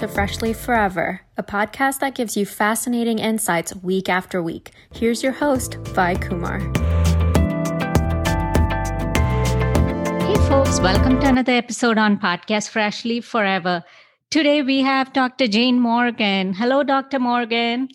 to Fresh Leaf Forever, a podcast that gives you fascinating insights week after week. Here's your host, Vi Kumar. Hey, folks, welcome to another episode on Podcast Freshly Forever. Today we have Dr. Jayne Morgan. Hello, Dr. Morgan.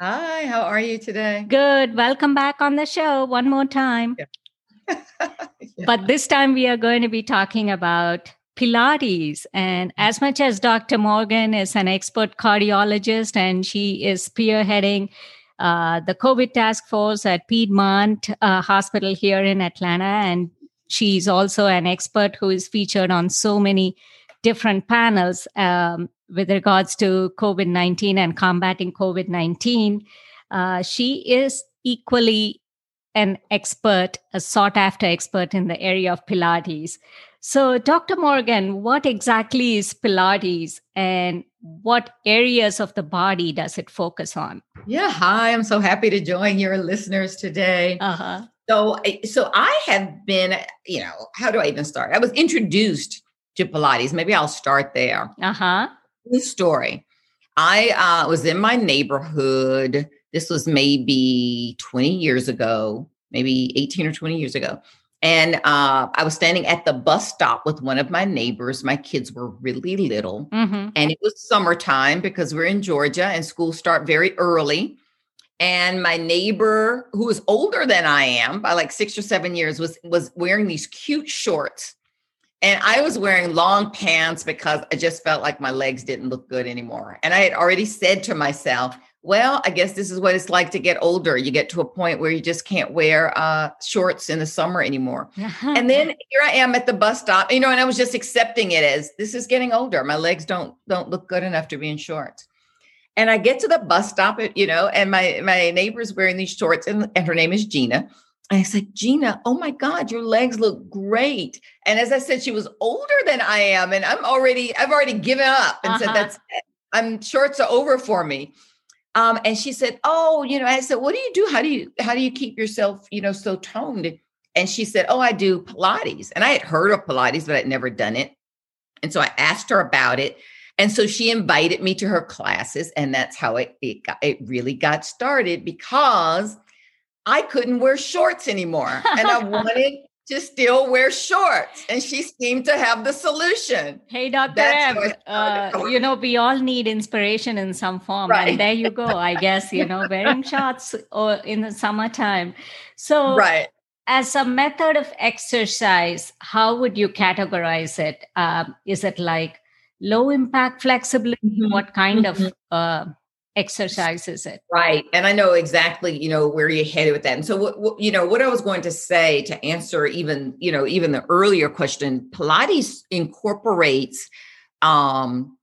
Hi, how are you today? Good. Welcome back on the show one more time. Yeah. yeah. But this time we are going to be talking about Pilates. And as much as Dr. Morgan is an expert cardiologist and she is spearheading uh, the COVID task force at Piedmont uh, Hospital here in Atlanta, and she's also an expert who is featured on so many different panels um, with regards to COVID 19 and combating COVID 19. Uh, she is equally an expert, a sought after expert in the area of Pilates. So, Dr. Morgan, what exactly is Pilates and what areas of the body does it focus on? Yeah, hi, I'm so happy to join your listeners today. Uh-huh. So, so I have been, you know, how do I even start? I was introduced to Pilates. Maybe I'll start there. Uh huh. The story. I uh, was in my neighborhood. This was maybe 20 years ago, maybe 18 or 20 years ago. And uh, I was standing at the bus stop with one of my neighbors. My kids were really little, mm-hmm. and it was summertime because we're in Georgia and schools start very early. And my neighbor, who was older than I am by like six or seven years, was was wearing these cute shorts, and I was wearing long pants because I just felt like my legs didn't look good anymore. And I had already said to myself, well, I guess this is what it's like to get older. You get to a point where you just can't wear uh, shorts in the summer anymore. and then here I am at the bus stop, you know, and I was just accepting it as this is getting older. My legs don't don't look good enough to be in shorts. And I get to the bus stop, you know, and my my neighbor's wearing these shorts, and, and her name is Gina. And I said, Gina, oh my God, your legs look great. And as I said, she was older than I am, and I'm already, I've already given up and uh-huh. said, that's, I'm shorts are over for me. Um, and she said, "Oh, you know," I said, "What do you do? How do you how do you keep yourself, you know, so toned?" And she said, "Oh, I do Pilates." And I had heard of Pilates, but I'd never done it. And so I asked her about it. And so she invited me to her classes, and that's how it it, got, it really got started because I couldn't wear shorts anymore, and I wanted to still wear shorts. And she seemed to have the solution. Hey, Dr. M, uh, you know, we all need inspiration in some form. Right. And there you go, I guess, you know, wearing shorts or in the summertime. So, right. As a method of exercise, how would you categorize it? Um, is it like low impact flexibility? Mm-hmm. What kind mm-hmm. of uh, exercises it. Right and i know exactly you know where you're headed with that and so what, what, you know what i was going to say to answer even you know even the earlier question pilates incorporates um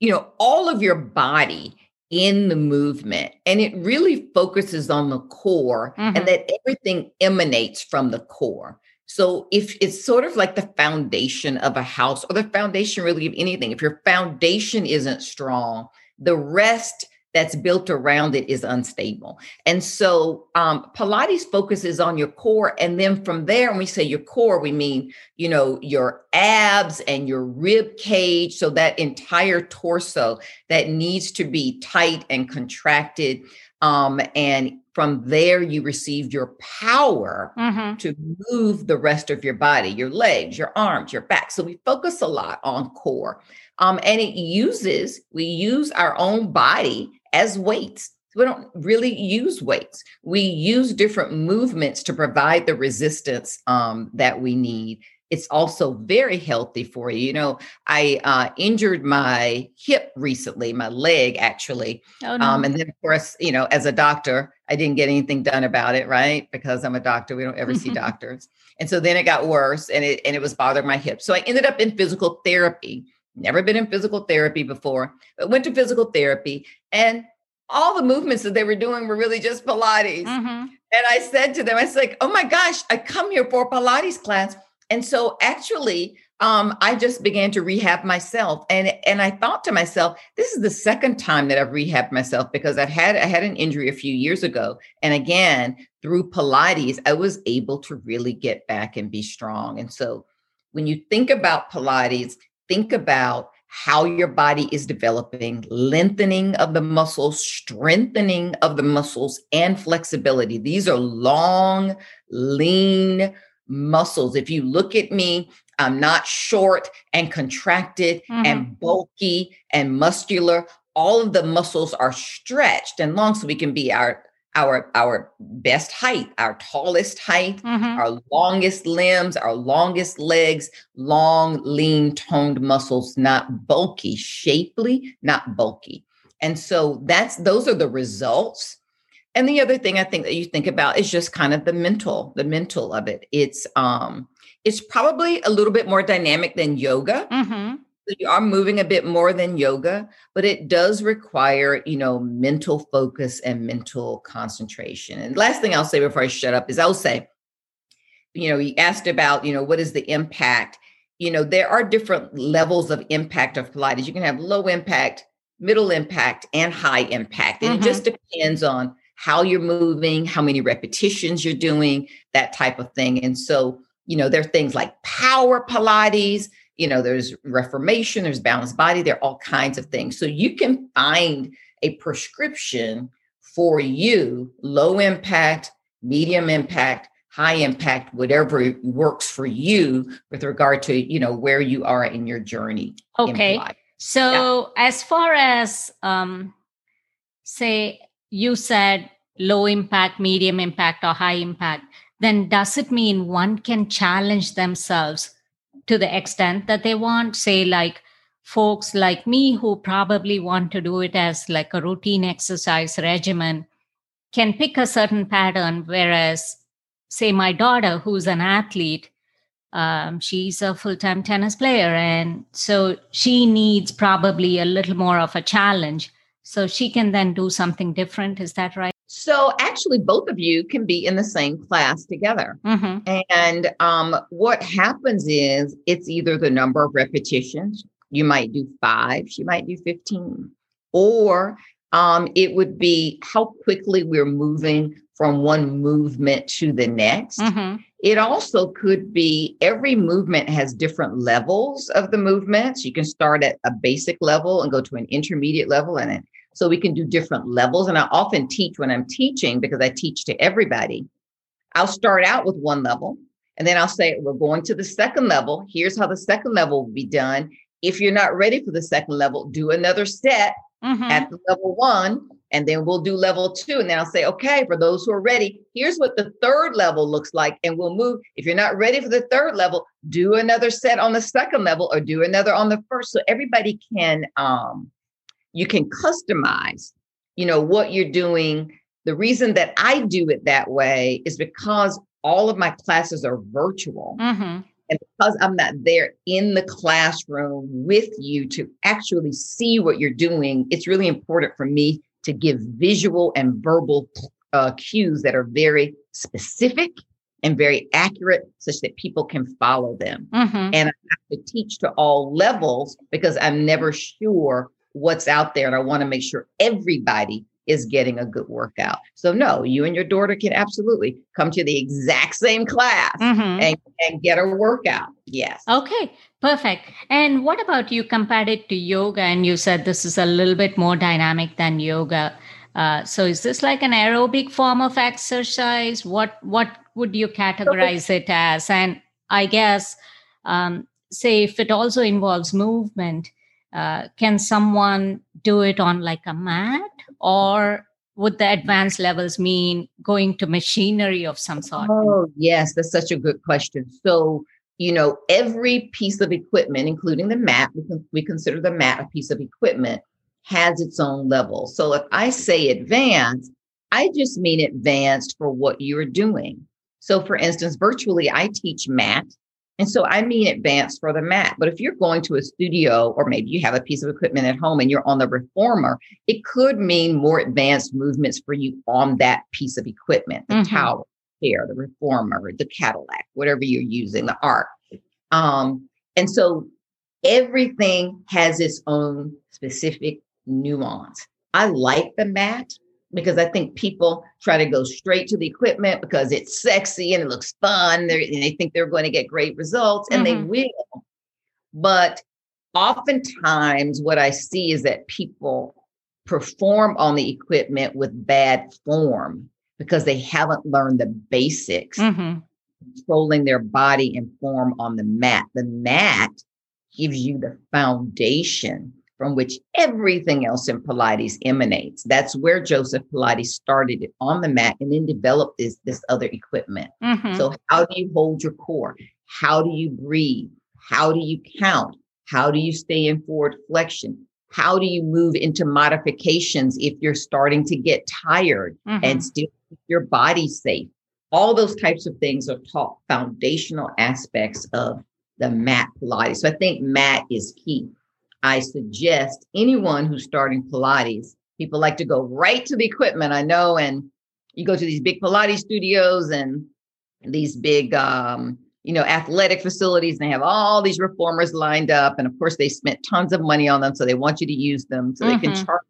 you know all of your body in the movement and it really focuses on the core mm-hmm. and that everything emanates from the core. So if it's sort of like the foundation of a house or the foundation really of anything. If your foundation isn't strong the rest that's built around it is unstable. And so um, Pilates focuses on your core. And then from there, when we say your core, we mean, you know, your abs and your rib cage. So that entire torso that needs to be tight and contracted. Um, and from there, you receive your power mm-hmm. to move the rest of your body, your legs, your arms, your back. So we focus a lot on core. Um, and it uses, we use our own body as weights. We don't really use weights. We use different movements to provide the resistance um, that we need. It's also very healthy for you. You know, I uh, injured my hip recently, my leg actually. Oh, no. um, and then, of course, you know, as a doctor, I didn't get anything done about it, right? Because I'm a doctor. We don't ever see doctors. And so then it got worse and it, and it was bothering my hip. So I ended up in physical therapy never been in physical therapy before, but went to physical therapy and all the movements that they were doing were really just Pilates. Mm-hmm. And I said to them, I was like, oh my gosh, I come here for a Pilates class. And so actually, um, I just began to rehab myself. And, and I thought to myself, this is the second time that I've rehabbed myself because I've had I had an injury a few years ago. And again, through Pilates, I was able to really get back and be strong. And so when you think about Pilates, think about how your body is developing, lengthening of the muscles, strengthening of the muscles, and flexibility. These are long, lean muscles. If you look at me, I'm not short and contracted mm-hmm. and bulky and muscular. All of the muscles are stretched and long so we can be our our our best height our tallest height mm-hmm. our longest limbs our longest legs long lean toned muscles not bulky shapely not bulky. And so that's those are the results. And the other thing i think that you think about is just kind of the mental the mental of it. It's um it's probably a little bit more dynamic than yoga. Mm-hmm you are moving a bit more than yoga, but it does require, you know, mental focus and mental concentration. And last thing I'll say before I shut up is I'll say, you know, you asked about, you know, what is the impact? You know, there are different levels of impact of Pilates. You can have low impact, middle impact, and high impact. And mm-hmm. it just depends on how you're moving, how many repetitions you're doing, that type of thing. And so, you know, there are things like power Pilates you know there's reformation there's balanced body there are all kinds of things. So you can find a prescription for you low impact medium impact high impact whatever works for you with regard to you know where you are in your journey okay. so yeah. as far as um say you said low impact medium impact or high impact then does it mean one can challenge themselves to the extent that they want say like folks like me who probably want to do it as like a routine exercise regimen can pick a certain pattern whereas say my daughter who's an athlete um, she's a full-time tennis player and so she needs probably a little more of a challenge. So she can then do something different is that right so actually, both of you can be in the same class together. Mm-hmm. And um, what happens is it's either the number of repetitions, you might do five, she might do 15, or um, it would be how quickly we're moving from one movement to the next. Mm-hmm. It also could be every movement has different levels of the movements. You can start at a basic level and go to an intermediate level and an so we can do different levels. And I often teach when I'm teaching because I teach to everybody. I'll start out with one level and then I'll say, we're going to the second level. Here's how the second level will be done. If you're not ready for the second level, do another set mm-hmm. at level one, and then we'll do level two. And then I'll say, okay, for those who are ready, here's what the third level looks like. And we'll move. If you're not ready for the third level, do another set on the second level or do another on the first. So everybody can um, you can customize you know what you're doing the reason that i do it that way is because all of my classes are virtual mm-hmm. and because i'm not there in the classroom with you to actually see what you're doing it's really important for me to give visual and verbal uh, cues that are very specific and very accurate such that people can follow them. Mm-hmm. And I have to teach to all levels because I'm never sure what's out there. And I want to make sure everybody is getting a good workout. So no, you and your daughter can absolutely come to the exact same class mm-hmm. and, and get a workout. Yes. Okay, perfect. And what about you compared it to yoga? And you said this is a little bit more dynamic than yoga. Uh, so is this like an aerobic form of exercise? What what would you categorize it as? And I guess um, say if it also involves movement, uh, can someone do it on like a mat? Or would the advanced levels mean going to machinery of some sort? Oh yes that's such a good question. So you know every piece of equipment including the mat we, can, we consider the mat a piece of equipment has its own level. So if i say advanced i just mean advanced for what you're doing. So for instance virtually i teach mat and so I mean advanced for the mat. But if you're going to a studio or maybe you have a piece of equipment at home and you're on the reformer, it could mean more advanced movements for you on that piece of equipment, the mm-hmm. tower, chair, the reformer, the Cadillac, whatever you're using, the arc. Um, and so everything has its own specific nuance. I like the mat because I think people try to go straight to the equipment because it's sexy and it looks fun. and they think they're going to get great results, and mm-hmm. they will. But oftentimes what I see is that people perform on the equipment with bad form because they haven't learned the basics, mm-hmm. controlling their body and form on the mat. The mat gives you the foundation from which everything else in Pilates emanates. That's where Joseph Pilates started it on the mat and then developed this, this other equipment. Mm-hmm. So, how do you hold your core? How do you breathe? How do you count? How do you stay in forward flexion? How do you move into modifications if you're starting to get tired mm-hmm. and still keep your body safe? All those types of things are taught foundational aspects of the mat Pilates. So I think mat is key. I suggest anyone who's starting Pilates, people like to go right to the equipment. I know, and you go to these big Pilates studios and these big um, you know, athletic facilities and they have all these reformers lined up. And of course, they spent tons of money on them. So they want you to use them so mm-hmm. they can mm-hmm. charge.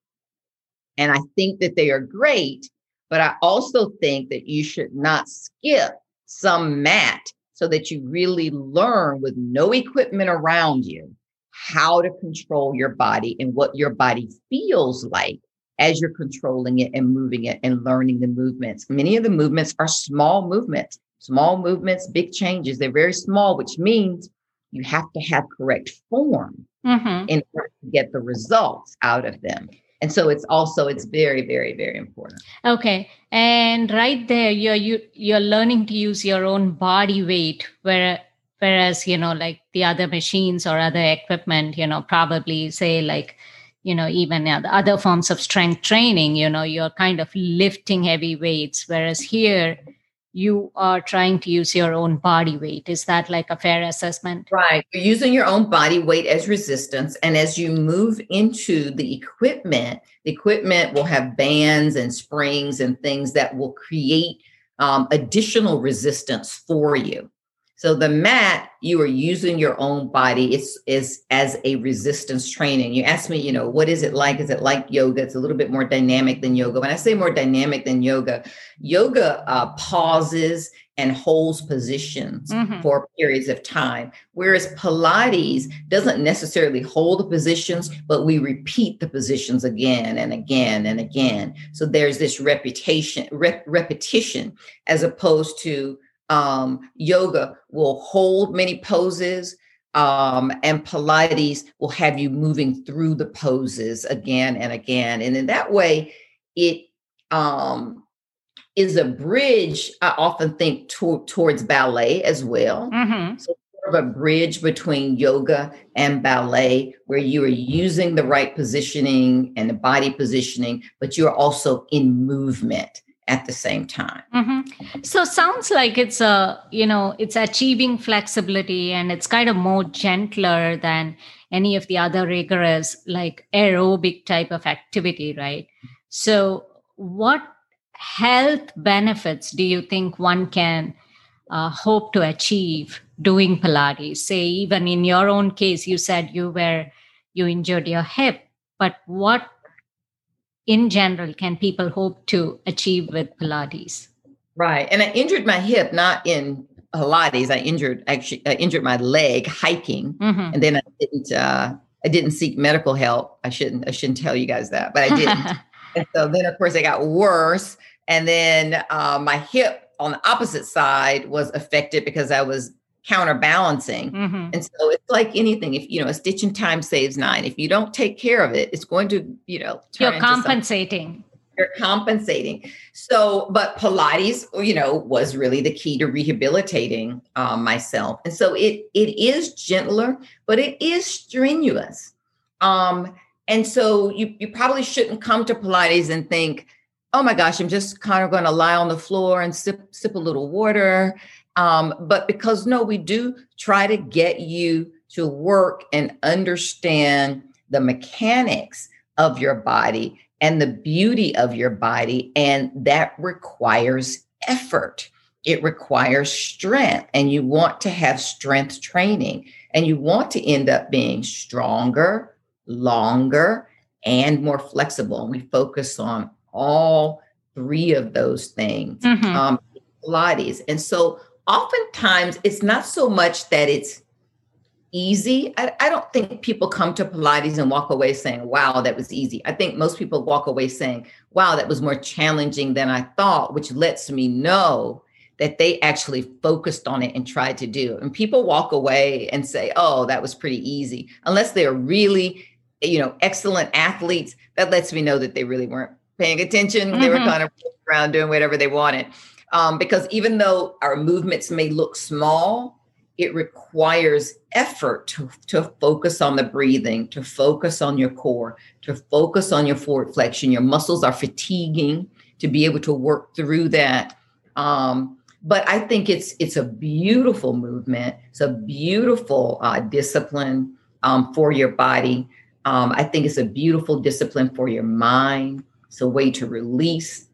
And I think that they are great. But I also think that you should not skip some mat so that you really learn with no equipment around you how to control your body and what your body feels like as you're controlling it and moving it and learning the movements. Many of the movements are small movements Small movements, big changes. They're very small, which means you have to have correct form mm-hmm. in order to get the results out of them. And so it's also it's very very very important. Okay, and right there you're you you're learning to use your own body weight, where whereas you know like the other machines or other equipment, you know probably say like you know even the other forms of strength training, you know you're kind of lifting heavy weights, whereas here you are trying to use your own body weight. Is that like a fair assessment? Right. You're using your own body weight as resistance. And as you move into the equipment, the equipment will have bands and springs and things that will create um, additional resistance for you. So the mat, you are using your own body. It's is as a resistance training. You ask me, you know, what is it like? Is it like yoga? It's a little bit more dynamic than yoga. When I say more dynamic than yoga, yoga uh, pauses and holds positions mm-hmm. for periods of time, whereas Pilates doesn't necessarily hold the positions, but we repeat the positions again and again and again. So there's this repetition, rep- repetition, as opposed to um, yoga will hold many poses, um, and Pilates will have you moving through the poses again and again. And in that way, it um, is a bridge, I often think, to- towards ballet as well. Mm-hmm. So, sort of a bridge between yoga and ballet, where you are using the right positioning and the body positioning, but you're also in movement at the same time. Mm-hmm. So sounds like it's a you know it's achieving flexibility and it's kind of more gentler than any of the other rigorous like aerobic type of activity, right? So what health benefits do you think one can uh, hope to achieve doing Pilates? Say even in your own case, you said you were you injured your hip, but what in general can people hope to achieve with Pilates? Right. And I injured my hip, not in Pilates. I injured actually I injured my leg hiking. Mm-hmm. And then I didn't uh I didn't seek medical help. I shouldn't I shouldn't tell you guys that, but I didn't. and so then of course it got worse. And then uh, my hip on the opposite side was affected because I was counterbalancing. Mm-hmm. And so it's like anything. If you know, a stitch in time saves nine. If you don't take care of it, it's going to, you know, you're compensating. You're compensating. So, but Pilates, you know, was really the key to rehabilitating um, myself. And so it it is gentler, but it is strenuous. Um, and so you you probably shouldn't come to Pilates and think, oh my gosh, I'm just kind of going to lie on the floor and sip sip a little water um, but because no, we do try to get you to work and understand the mechanics of your body and the beauty of your body. And that requires effort. It requires strength. And you want to have strength training and you want to end up being stronger, longer, and more flexible. And we focus on all three of those things. Mm-hmm. Um, Pilates. And so oftentimes it's not so much that it's easy. I, I, don't think people come to Pilates and walk away saying, wow, that was easy. I think most people walk away saying, wow, that was more challenging than I thought, which lets me know that they actually focused on it and tried to do. And people walk away and say, oh, that was pretty easy. Unless they're really, you know, excellent athletes, that lets me know that they really weren't paying attention. Mm-hmm. They were mm-hmm. kind of around doing whatever they wanted. Um, because even though our movements may look small, it requires effort to, to focus on the breathing, to focus on your core, to focus on your forward flexion. Your muscles are fatiguing to be able to work through that. Um, but I think it's it's a beautiful movement. It's a beautiful uh, discipline um, for your body. Um, I think it's a beautiful discipline for your mind. It's a way to release,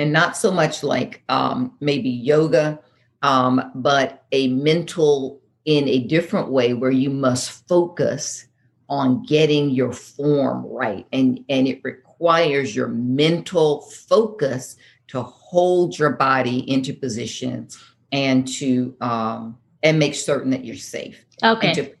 and not so much like um, maybe yoga um, but a mental in a different way where you must focus on getting your form right. And and it requires your mental focus to hold your body into position and to um and make certain that you're safe. Okay. To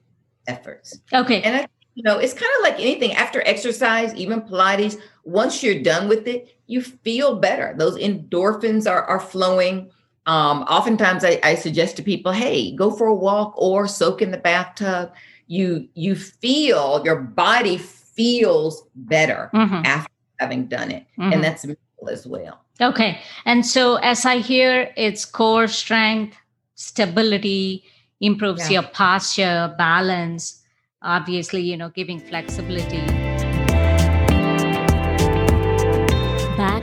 efforts. Okay. And I, you know it's kind of like anything. After exercise even pilates once you're done with it you feel better those endorphins are are flowing um, oftentimes I, I suggest to people, hey, go for a walk or soak in the bathtub. You you feel your body feels better mm-hmm. after having done it. Mm-hmm. And that's as well. Okay. And so as I hear it's core strength, stability, improves yeah. your posture, balance, obviously, you know, giving flexibility.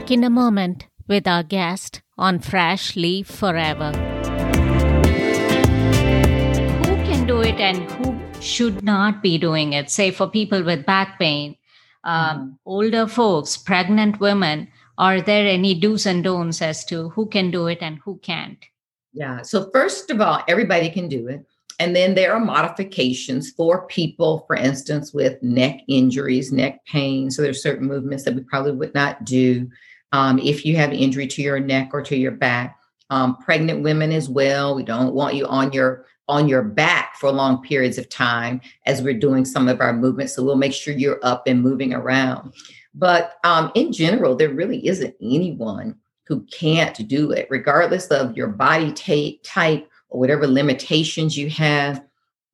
Back in a moment with our guest on Fresh Leaf Forever. Who can do it and who should not be doing it? Say for people with back pain, um, mm-hmm. older folks, pregnant women. Are there any do's and don'ts as to who can do it and who can't? Yeah. So, first of all, everybody can do it. And then there are modifications for people, for instance, with neck injuries, neck pain. So there's certain movements that we probably would not do um, if you have injury to your neck or to your back. Um, pregnant women as well. We don't want you on your on your back for long periods of time as we're doing some of our movements. So we'll make sure you're up and moving around. But um, in general, there really isn't anyone who can't do it, regardless of your body t- type or whatever limitations you have.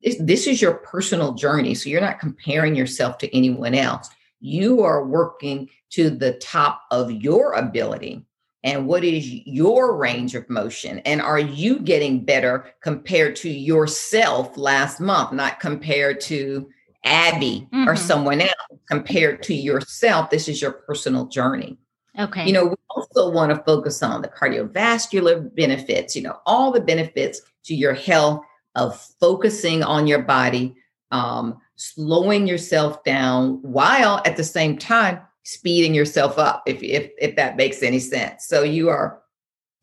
This, this is your personal journey. So you're not comparing yourself to anyone else you are working to the top of your ability. And what is your range of motion? And are you getting better compared to yourself last month not compared to abby mm-hmm. or someone else compared to yourself? This is your personal journey. Okay. You know we also want to focus on the cardiovascular benefits you know all the benefits to your health of focusing on your body um, slowing yourself down while at the same time speeding yourself up if if if that makes any sense so you are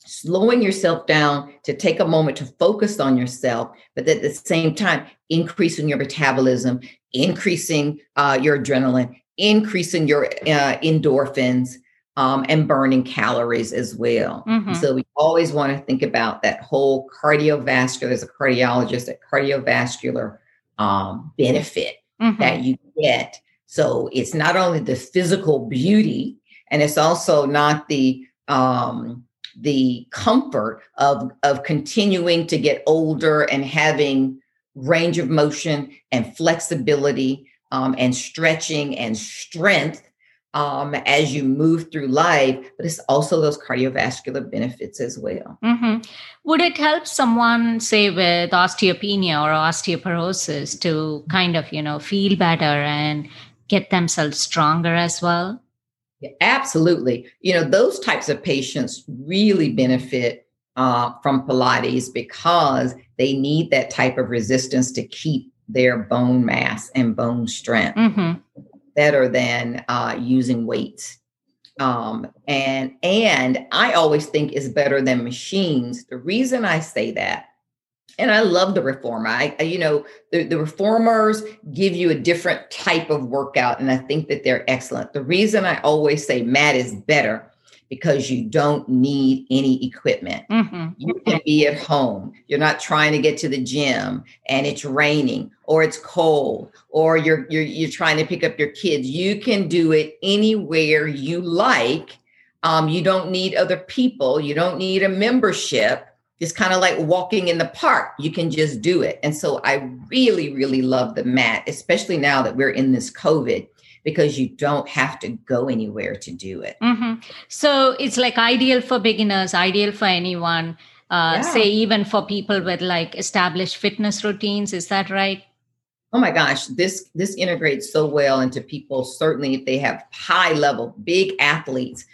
slowing yourself down to take a moment to focus on yourself but at the same time increasing your metabolism increasing uh, your adrenaline increasing your uh, endorphins um, and burning calories as well mm-hmm. so we always want to think about that whole cardiovascular as a cardiologist that cardiovascular um, benefit mm-hmm. that you get. So it's not only the physical beauty, and it's also not the um, the comfort of of continuing to get older and having range of motion and flexibility um, and stretching and strength um, as you move through life, but it's also those cardiovascular benefits as well. Mm-hmm. Would it help someone, say, with osteopenia or osteoporosis, to kind of, you know, feel better and get themselves stronger as well? Yeah, absolutely. You know, those types of patients really benefit uh, from Pilates because they need that type of resistance to keep their bone mass and bone strength. Mm-hmm better than uh, using weights. Um, and and I always think is better than machines. The reason I say that, and I love the reformer. I, you know the, the reformers give you a different type of workout, and I think that they're excellent. The reason I always say mat is better because you don't need any equipment. Mm-hmm. You can be at home. You're not trying to get to the gym and it's raining or it's cold or you're you're you're trying to pick up your kids. You can do it anywhere you like. Um, you don't need other people. You don't need a membership. It's kind of like walking in the park. You can just do it. And so I really, really love the mat, especially now that we're in this COVID because you don't have to go anywhere to do it. Mm-hmm. So it's like ideal for beginners, ideal for anyone. Uh, yeah. Say even for people with like established fitness routines. Is that right? Oh my gosh, this this integrates so well into people. Certainly, if they have high level, big athletes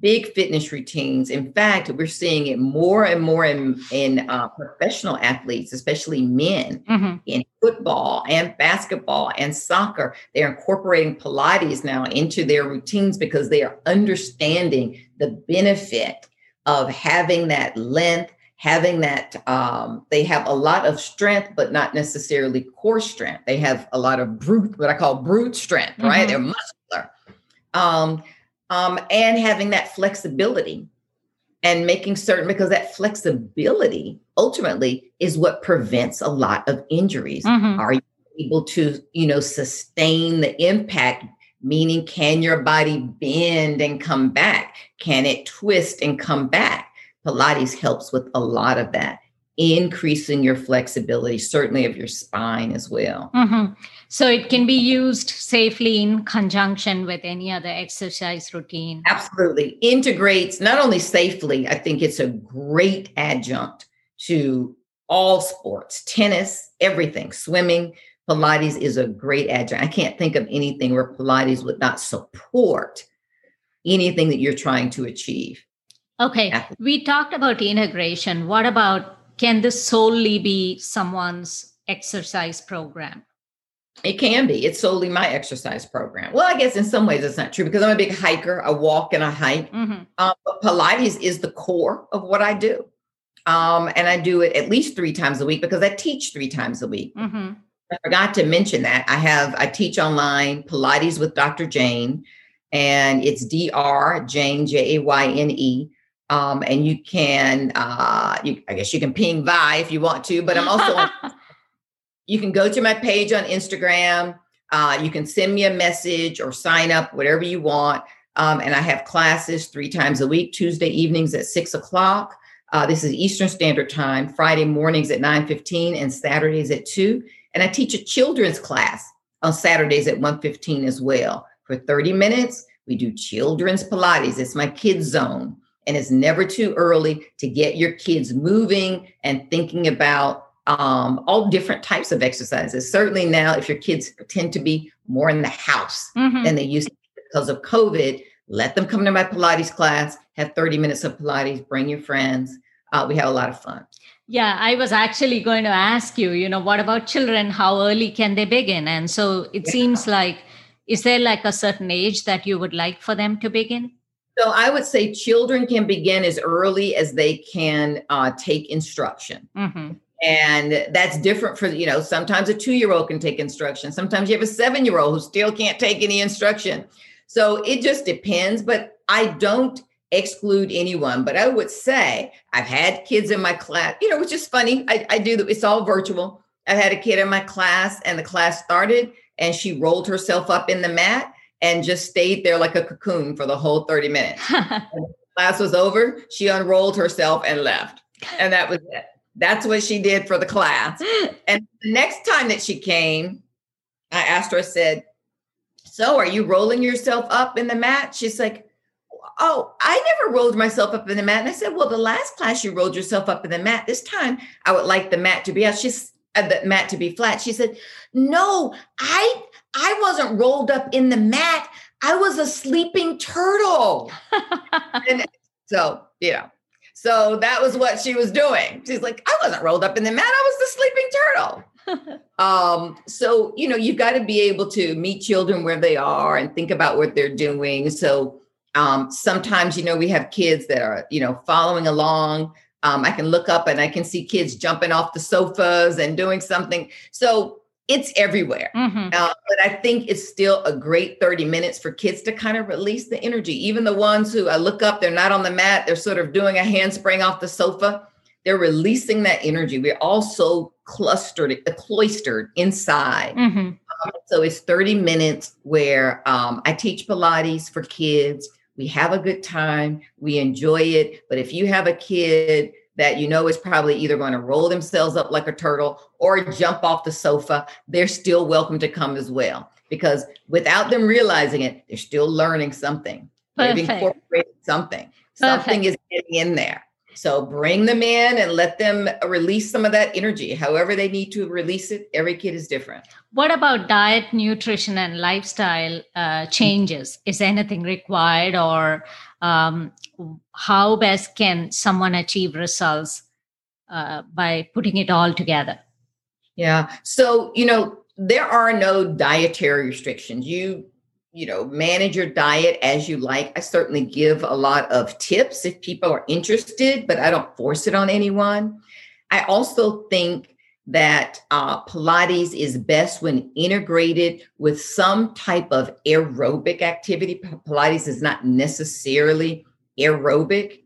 big fitness routines. In fact, we're seeing it more and more in, in uh, professional athletes, especially men mm-hmm. in football and basketball and soccer. They're incorporating Pilates now into their routines because they are understanding the benefit of having that length, having that um, they have a lot of strength, but not necessarily core strength. They have a lot of brute, what I call brute strength, mm-hmm. right? They're muscular. Um, um, and having that flexibility and making certain because that flexibility ultimately is what prevents a lot of injuries. Mm-hmm. Are you able to, you know, sustain the impact? Meaning, can your body bend and come back? Can it twist and come back? Pilates helps with a lot of that increasing your flexibility, certainly of your spine as well. Mm-hmm. So it can be used safely in conjunction with any other exercise routine. Absolutely. Integrates not only safely, I think it's a great adjunct to all sports, tennis, everything, swimming. Pilates is a great adjunct. I can't think of anything where Pilates would not support anything that you're trying to achieve. Okay. We talked about integration. What about can this solely be someone's exercise program? It can be. It's solely my exercise program. Well, I guess in some ways it's not true because I'm a big hiker. I walk and I hike. Mm-hmm. Um, but Pilates is the core of what I do. Um, and I do it at least three times a week because I teach three times a week. Mm-hmm. I forgot to mention that I have I teach online Pilates with Dr. Jayne, and it's Dr. Jayne J A Y N E. Um, and you can, uh, you, I guess you can ping Vi if you want to, but I'm also, on, you can go to my page on Instagram. Uh, you can send me a message or sign up, whatever you want. Um, and I have classes three times a week, Tuesday evenings at six o'clock. Uh, this is Eastern Standard Time, Friday mornings at 9 15 and Saturdays at 2. And I teach a children's class on Saturdays at 1 15 as well. For 30 minutes, we do children's Pilates. It's my kids zone. And it's never too early to get your kids moving and thinking about um, all different types of exercises. Certainly now, if your kids tend to be more in the house mm-hmm. than they used to because of COVID, let them come to my Pilates class, have 30 minutes of Pilates, bring your friends. Uh, we have a lot of fun. Yeah, I was actually going to ask you, you know, what about children? How early can they begin? And so it yeah. seems like, is there like a certain age that you would like for them to begin? So I would say children can begin as early as they can uh, take instruction. Mm-hmm. And that's different for, you know, sometimes a two year old can take instruction. Sometimes you have a seven year old who still can't take any instruction. So it just depends. But I don't exclude anyone. But I would say I've had kids in my class, you know, which is funny. I, I do, it's all virtual. I had a kid in my class and the class started and she rolled herself up in the mat and just stayed there like a cocoon for the whole 30 minutes. class was over, she unrolled herself and left. And that was it. That's what she did for the class. And the next time that she came, I asked her, I said, So are you rolling yourself up in the mat? She's like, Oh, I never rolled myself up in the mat. And I said, Well, the last class you rolled yourself up in the mat. This time I would like the mat to be out. She's uh, the mat to be flat. She said, "No, I I wasn't rolled up in the mat. I was a sleeping turtle." and so, you know, so that was what she was doing. She's like, "I wasn't rolled up in the mat. I was the sleeping turtle." um, so you know, you've got to be able to meet children where they are and think about what they're doing. So um, sometimes, you know, we have kids that are, you know, following along um, I can look up and I can see kids jumping off the sofas and doing something. So it's everywhere. Mm-hmm. Uh, but I think it's still a great 30 minutes for kids to kind of release the energy. Even the ones who I look up, they're not on the mat, they're sort of doing a handspring off the sofa. They're releasing that energy. We're all so clustered, cloistered inside. Mm-hmm. Um, so it's 30 minutes where um, I teach Pilates for kids. We have a good time, we enjoy it. But if you have a kid that you know is probably either going to roll themselves up like a turtle or jump off the sofa, they're still welcome to come as well. Because without them realizing it, they're still learning something. Perfect. They've incorporated something. Perfect. Something is getting in there. So bring them in and let them release some of that energy, however they need to release it. Every kid is different. What about diet, nutrition, and lifestyle uh, changes? Is anything required, or um, how best can someone achieve results uh, by putting it all together? Yeah. So, you know, there are no dietary restrictions. You you know manage your diet as you like i certainly give a lot of tips if people are interested but i don't force it on anyone i also think that uh, Pilates is best when integrated with some type of aerobic activity. Pilates is not necessarily aerobic.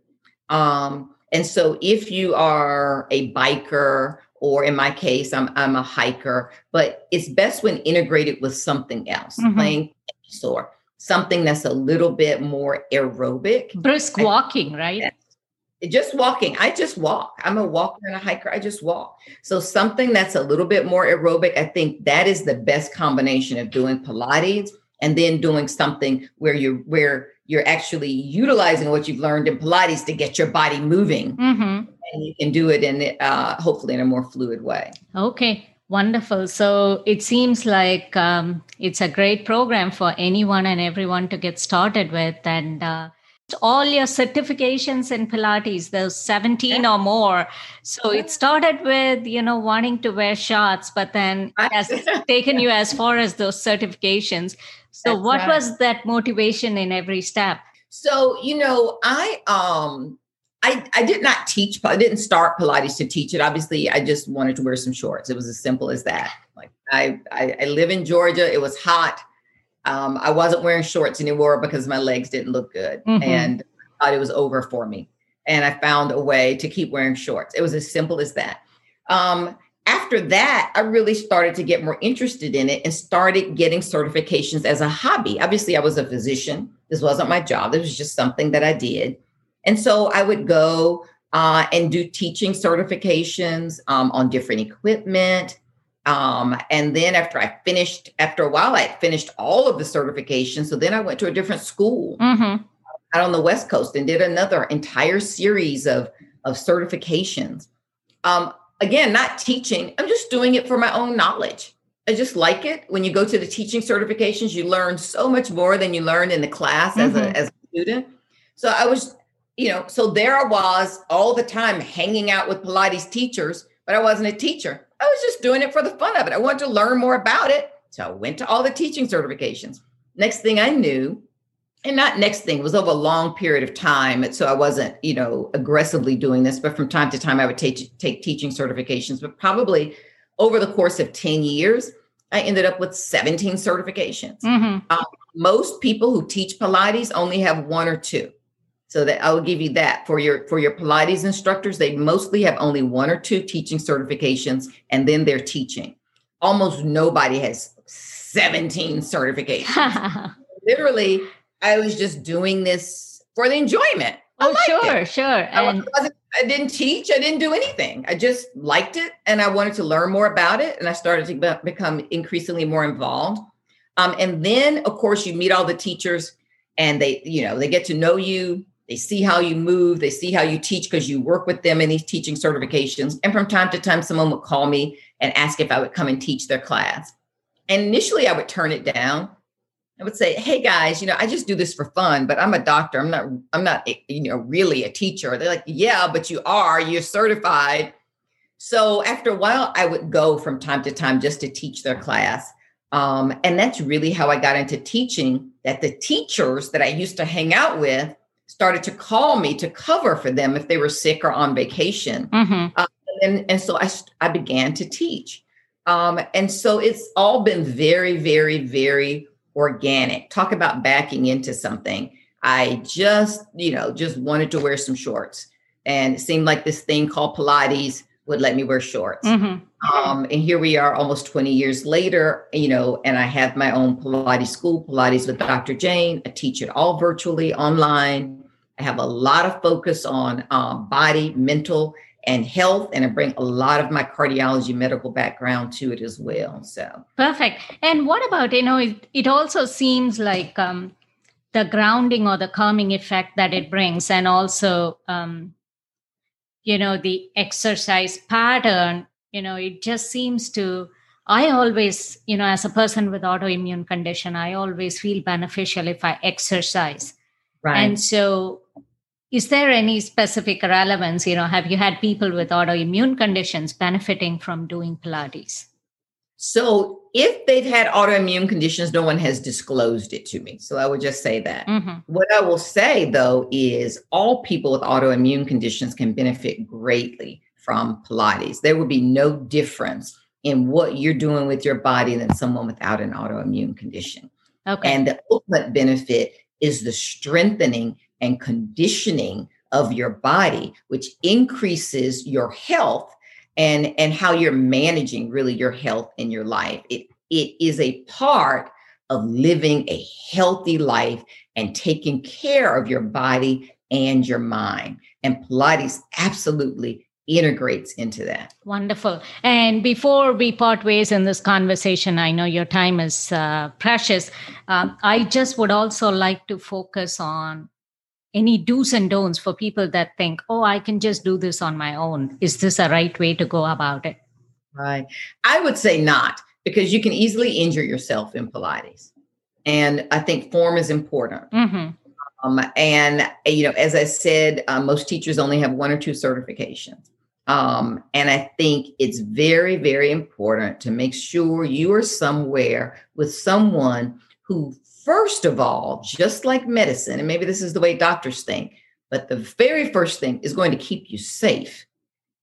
Um, and so if you are a biker, or in my case, I'm, I'm a hiker, but it's best when integrated with something else, mm-hmm. playing or something that's a little bit more aerobic. Brisk walking, right? just walking. I just walk. I'm a walker and a hiker. I just walk. So something that's a little bit more aerobic, I think that is the best combination of doing Pilates and then doing something where you're where you're actually utilizing what you've learned in Pilates to get your body moving. Mm-hmm. And you can do it in uh, hopefully in a more fluid way. Okay. Wonderful. So it seems like um, it's a great program for anyone and everyone to get started with. And uh, all your certifications in Pilates, those 17 or more. So it started with, you know, wanting to wear shorts, but then has taken you as far as those certifications. So That's what right. was that motivation in every step? So, you know, I um I, I did not teach, I didn't start Pilates to teach it. Obviously, I just wanted to wear some shorts. It was as simple as that. Like I, I, I live in Georgia. It was hot. Um, I wasn't wearing shorts anymore because my legs didn't look good. Mm-hmm. And I thought it was over for me. And I found a way to keep wearing shorts. It was as simple as that. Um, after that, I really started to get more interested in it and started getting certifications as a hobby. Obviously, I was a physician. This wasn't my job. This was just something that I did. And so I would go uh, and do teaching certifications um, on different equipment. Um, and then after I finished, after a while, I finished all of the certifications. So then I went to a different school mm-hmm. out on the West Coast and did another entire series of, of certifications. Um, again, not teaching, I'm just doing it for my own knowledge. I just like it. When you go to the teaching certifications, you learn so much more than you learned in the class mm-hmm. as, a, mm-hmm. as a student. So I was you know, so there I was all the time hanging out with Pilates teachers, but I wasn't a teacher. I was just doing it for the fun of it. I wanted to learn more about it. So I went to all the teaching certifications. Next thing I knew, and not next thing, was over a long period of time. So I wasn't, you know, aggressively doing this, but from time to time I would take, take teaching certifications. But probably over the course of 10 years, I ended up with 17 certifications. Mm-hmm. Um, most people who teach Pilates only have one or two. So that I will give you that for your for your Pilates instructors. They mostly have only one or two teaching certifications, and then they're teaching. Almost nobody has 17 certifications. Literally, I was just doing this for the enjoyment. Oh, sure, it. sure. And I, I didn't teach. I didn't do anything. I just liked it, and I wanted to learn more about it. And I started to become increasingly more involved. Um, and then, of course, you meet all the teachers, and they, you know, they get to know you they see how you move, they see how you teach because you work with them in these teaching certifications. And from time to time, someone would call me and ask if I would come and teach their class. And initially, I would turn it down. I would say, "Hey guys, you know, I just do this for fun, but I'm a doctor. I'm not. I'm not, eh, you know, really a teacher." They're like, "Yeah, but you are. You're certified." So after a while, I would go from time to time just to teach their class. Um, and that's really how I got into teaching. That the teachers that I used to hang out with started to call me to cover for them if they were sick or on vacation. Mm-hmm. Uh, and, and so I, I began to teach. Um, and so it's all been very, very, very organic. Talk about backing into something. I just, you know, just wanted to wear some shorts. And it seemed like this thing called Pilates would let me wear shorts. Mm-hmm. Um, and here we are almost 20 years later, you know, and I have my own Pilates school, Pilates with Dr. Jayne. I teach it all virtually online. I have a lot of focus on um, body, mental, and health, and I bring a lot of my cardiology medical background to it as well. So perfect. And what about, you know, it, it also seems like um, the grounding or the calming effect that it brings, and also, um, you know, the exercise pattern you know it just seems to i always you know as a person with autoimmune condition i always feel beneficial if i exercise. Right. and so is there any specific relevance you know have you had people with autoimmune conditions benefiting from doing pilates? So if they've had autoimmune conditions no one has disclosed it to me. So i would just say that. Mm-hmm. what i will say though is all people with autoimmune conditions can benefit greatly from Pilates. There would be no difference in what you're doing with your body than someone without an autoimmune condition. Okay. And the ultimate benefit is the strengthening and conditioning of your body, which increases your health and, and how you're managing really your health in your life. It, it is a part of living a healthy life and taking care of your body and your mind. And Pilates absolutely integrates into that. Wonderful. And before we part ways in this conversation, I know your time is uh, precious. Um, I just would also like to focus on any do's and don'ts for people that think, oh, I can just do this on my own. Is this a right way to go about it? Right. I would say not, because you can easily injure yourself in Pilates. And I think form is important. Mm-hmm. Um, and you know, as I said, uh, most teachers only have one or two certifications. Um, and I think it's very, very important to make sure you are somewhere with someone who, first of all, just like medicine, and maybe this is the way doctors think, but the very first thing is going to keep you safe.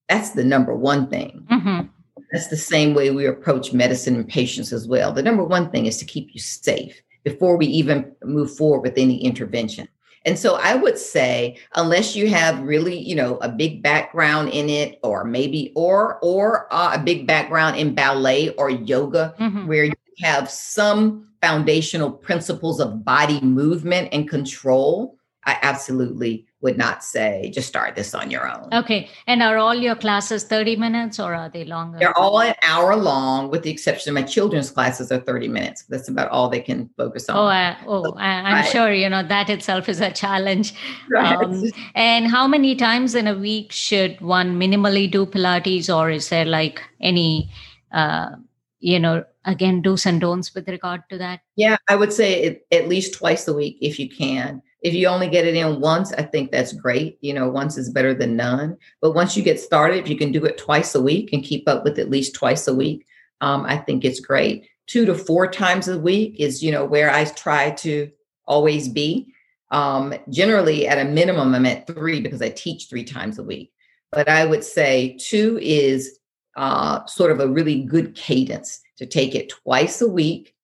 That's the number one thing. Mm-hmm. That's the same way we approach medicine and patients as well. The number one thing is to keep you safe before we even move forward with any intervention. And so I would say, unless you have really, you know, a big background in it, or maybe, or or uh, a big background in ballet or yoga, mm-hmm. where you have some foundational principles of body movement and control, I absolutely would not say just start this on your own. Okay. And are all your classes 30 minutes or are they longer? They're all an hour long, with the exception of my children's classes are 30 minutes. That's about all they can focus on. Oh, uh, oh I'm right. sure, you know, that itself is a challenge. Right. Um, and how many times in a week should one minimally do Pilates or is there like any, uh, you know, again, do's and don'ts with regard to that? Yeah, I would say it, at least twice a week if you can. If you only get it in once, I think that's great. You know, once is better than none. But once you get started, if you can do it twice a week and keep up with at least twice a week, um, I think it's great. Two to four times a week is, you know, where I try to always be. Um, generally, at a minimum, I'm at three because I teach three times a week. But I would say two is uh, sort of a really good cadence to take it twice a week,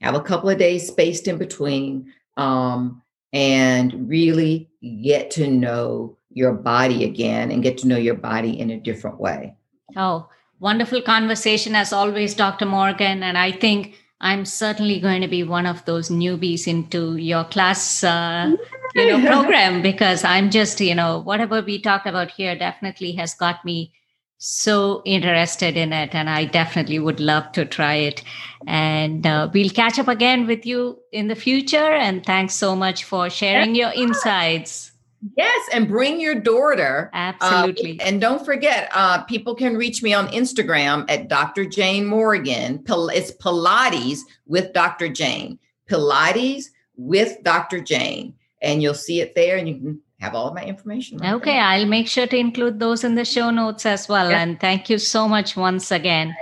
have a couple of days spaced in between, um, and really get to know your body again and get to know your body in a different way. Oh, wonderful conversation as always, Dr. Morgan. And I think I'm certainly going to be one of those newbies into your class, uh, you know, program because I'm just, you know, whatever we talked about here definitely has got me so interested in it and i definitely would love to try it. And uh, we'll catch up again with you in the future and thanks so much for sharing your insights. Yes and bring your daughter. Absolutely. Uh, and don't forget uh, people can reach me on instagram at dr jayne morgan. It's pilates with dr jayne. Pilates with dr jayne. And you'll see it there and you can have all of my information. Right okay, there. I'll make sure to include those in the show notes as well. Yeah. And thank you so much once again.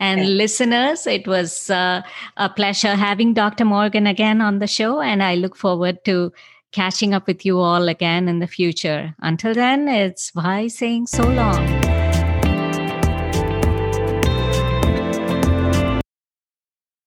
And okay. listeners, it was uh, a pleasure having Dr. Morgan again on the show. And I look forward to catching up with you all again in the future. Until then, it's bye saying so long.